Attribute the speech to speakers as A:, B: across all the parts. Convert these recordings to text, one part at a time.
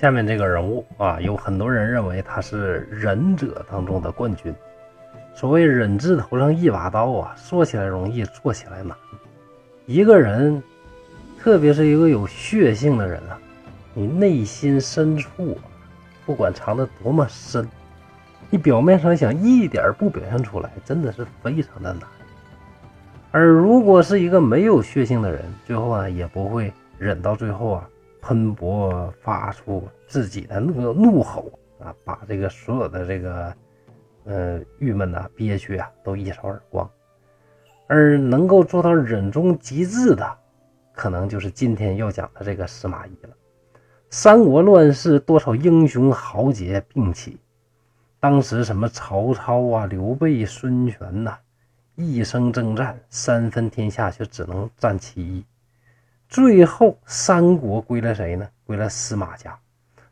A: 下面这个人物啊，有很多人认为他是忍者当中的冠军。所谓忍字头上一把刀啊，说起来容易，做起来难。一个人，特别是一个有血性的人啊，你内心深处，不管藏得多么深，你表面上想一点不表现出来，真的是非常的难。而如果是一个没有血性的人，最后啊，也不会忍到最后啊。喷薄发出自己的那个怒吼啊，把这个所有的这个呃郁闷呐、憋屈啊都一扫而光。而能够做到忍中极致的，可能就是今天要讲的这个司马懿了。三国乱世，多少英雄豪杰并起，当时什么曹操啊、刘备、孙权呐，一生征战，三分天下却只能占其一。最后，三国归了谁呢？归了司马家。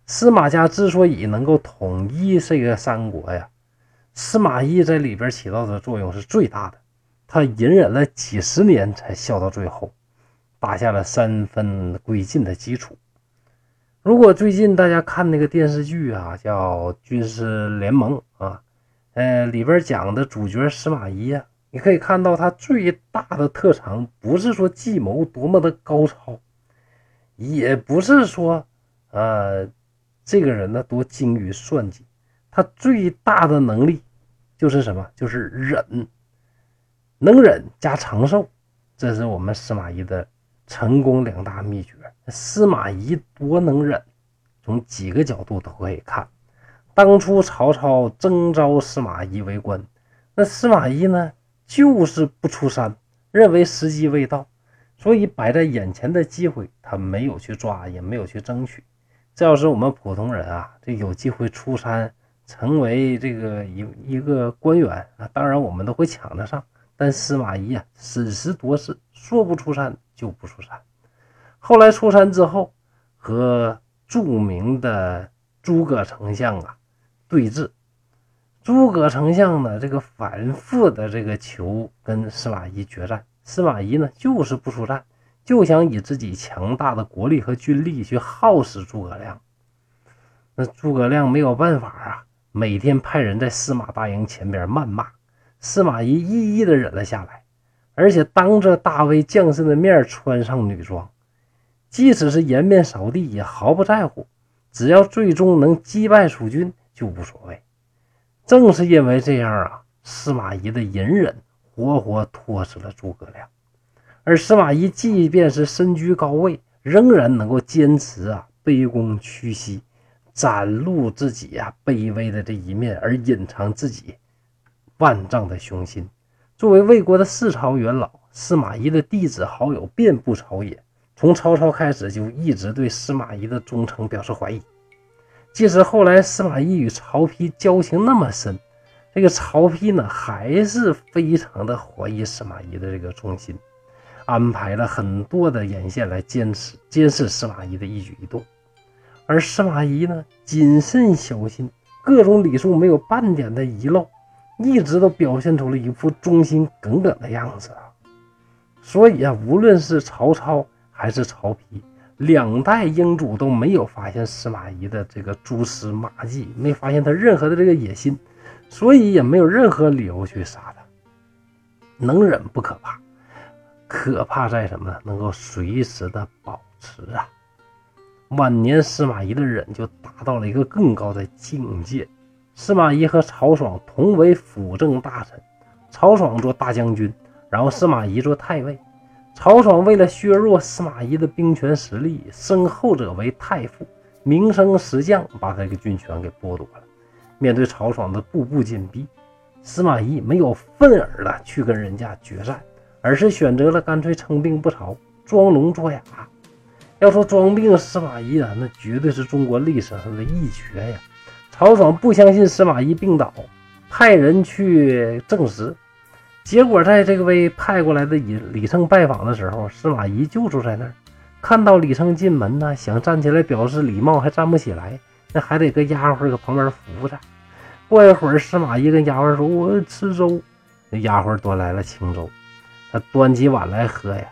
A: 司马家之所以能够统一这个三国呀，司马懿在里边起到的作用是最大的。他隐忍了几十年才笑到最后，打下了三分归晋的基础。如果最近大家看那个电视剧啊，叫《军师联盟》啊，呃，里边讲的主角司马懿呀。你可以看到他最大的特长，不是说计谋多么的高超，也不是说，呃，这个人呢多精于算计，他最大的能力就是什么？就是忍，能忍加长寿，这是我们司马懿的成功两大秘诀。司马懿多能忍，从几个角度都可以看。当初曹操征召司马懿为官，那司马懿呢？就是不出山，认为时机未到，所以摆在眼前的机会他没有去抓，也没有去争取。这要是我们普通人啊，这有机会出山成为这个一一个官员啊，当然我们都会抢得上。但司马懿啊，审时度势，说不出山就不出山。后来出山之后，和著名的诸葛丞相啊对峙。诸葛丞相呢，这个反复的这个求跟司马懿决战，司马懿呢就是不出战，就想以自己强大的国力和军力去耗死诸葛亮。那诸葛亮没有办法啊，每天派人在司马大营前边谩骂，司马懿一一的忍了下来，而且当着大魏将士的面穿上女装，即使是颜面扫地也毫不在乎，只要最终能击败蜀军就无所谓。正是因为这样啊，司马懿的隐忍活活拖死了诸葛亮。而司马懿即便是身居高位，仍然能够坚持啊，卑躬屈膝，展露自己呀卑微的这一面，而隐藏自己万丈的雄心。作为魏国的四朝元老，司马懿的弟子好友遍布朝野，从曹操开始就一直对司马懿的忠诚表示怀疑。即使后来司马懿与曹丕交情那么深，这个曹丕呢还是非常的怀疑司马懿的这个忠心，安排了很多的眼线来监视监视司马懿的一举一动。而司马懿呢谨慎小心，各种礼数没有半点的遗漏，一直都表现出了一副忠心耿耿的样子啊。所以啊，无论是曹操还是曹丕。两代英主都没有发现司马懿的这个蛛丝马迹，没发现他任何的这个野心，所以也没有任何理由去杀他。能忍不可怕，可怕在什么呢？能够随时的保持啊。晚年司马懿的忍就达到了一个更高的境界。司马懿和曹爽同为辅政大臣，曹爽做大将军，然后司马懿做太尉。曹爽为了削弱司马懿的兵权实力，升后者为太傅，名声实降，把他这个军权给剥夺了。面对曹爽的步步紧逼，司马懿没有愤而的去跟人家决战，而是选择了干脆称病不朝，装聋作哑。要说装病司马懿啊，那绝对是中国历史上的一绝呀。曹爽不相信司马懿病倒，派人去证实。结果，在这个位派过来的李李胜拜访的时候，司马懿就住在那儿。看到李胜进门呢，想站起来表示礼貌，还站不起来，那还得跟丫鬟搁旁边扶着。过一会儿，司马懿跟丫鬟说：“我吃粥。”那丫鬟端来了清粥，他端起碗来喝呀，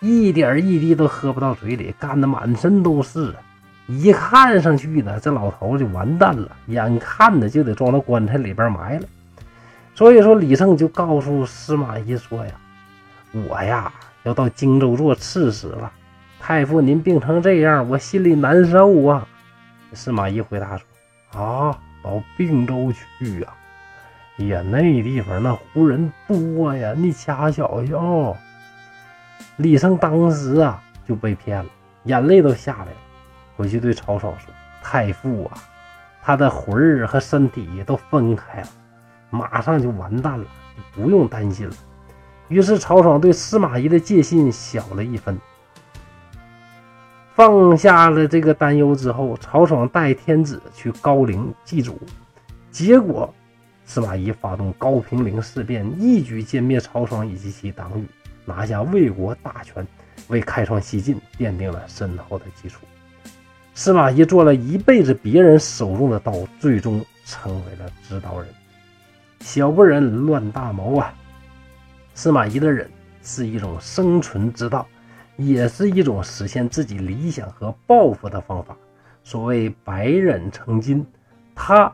A: 一点一滴都喝不到嘴里，干的满身都是。一看上去呢，这老头就完蛋了，眼看着就得装到棺材里边埋了。所以说，李胜就告诉司马懿说呀：“我呀要到荆州做刺史了，太傅您病成这样，我心里难受啊。”司马懿回答说：“啊，到并州去呀？哎呀，那地方那胡人多呀，你掐小小。”李胜当时啊就被骗了，眼泪都下来了，回去对曹操说：“太傅啊，他的魂儿和身体都分开了。”马上就完蛋了，不用担心了。于是曹爽对司马懿的戒心小了一分，放下了这个担忧之后，曹爽带天子去高陵祭祖。结果司马懿发动高平陵事变，一举歼灭曹爽以及其党羽，拿下魏国大权，为开创西晋奠定了深厚的基础。司马懿做了一辈子别人手中的刀，最终成为了指导人。小不忍乱大谋啊！司马懿的忍是一种生存之道，也是一种实现自己理想和抱负的方法。所谓百忍成金，他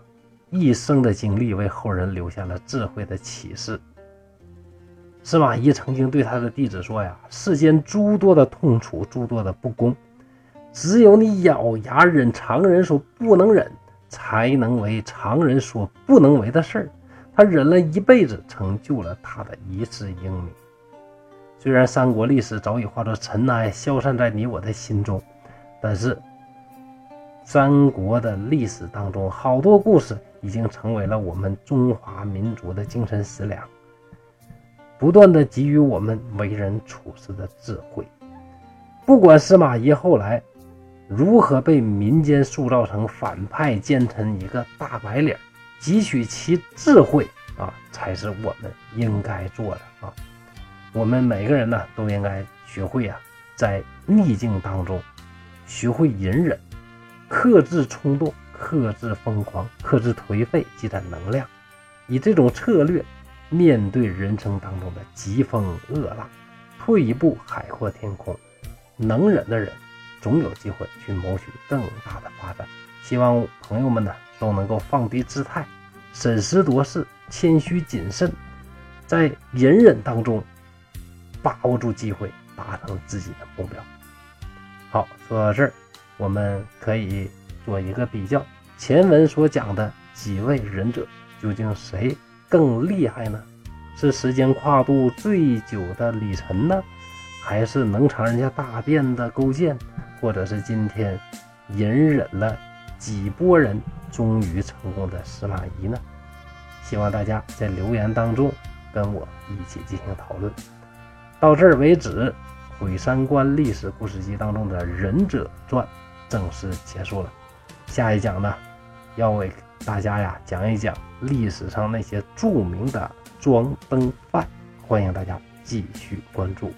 A: 一生的经历为后人留下了智慧的启示。司马懿曾经对他的弟子说：“呀，世间诸多的痛楚，诸多的不公，只有你咬牙忍常人所不能忍，才能为常人所不能为的事儿。”他忍了一辈子，成就了他的一世英名。虽然三国历史早已化作尘埃，消散在你我的心中，但是三国的历史当中，好多故事已经成为了我们中华民族的精神食粮，不断的给予我们为人处事的智慧。不管司马懿后来如何被民间塑造成反派奸臣，一个大白脸。汲取其智慧啊，才是我们应该做的啊！我们每个人呢，都应该学会啊，在逆境当中学会隐忍，克制冲动，克制疯狂，克制颓废，积攒能量，以这种策略面对人生当中的疾风恶浪，退一步海阔天空。能忍的人，总有机会去谋取更大的发展。希望朋友们呢。都能够放低姿态，审时度势，谦虚谨慎，在隐忍当中把握住机会，达成自己的目标。好，说到这儿，我们可以做一个比较：前文所讲的几位忍者，究竟谁更厉害呢？是时间跨度最久的李晨呢，还是能尝人家大便的勾践，或者是今天隐忍了几波人？终于成功的司马懿呢？希望大家在留言当中跟我一起进行讨论。到这儿为止，《毁三观历史故事集》当中的忍者传正式结束了。下一讲呢，要为大家呀讲一讲历史上那些著名的装灯犯，欢迎大家继续关注。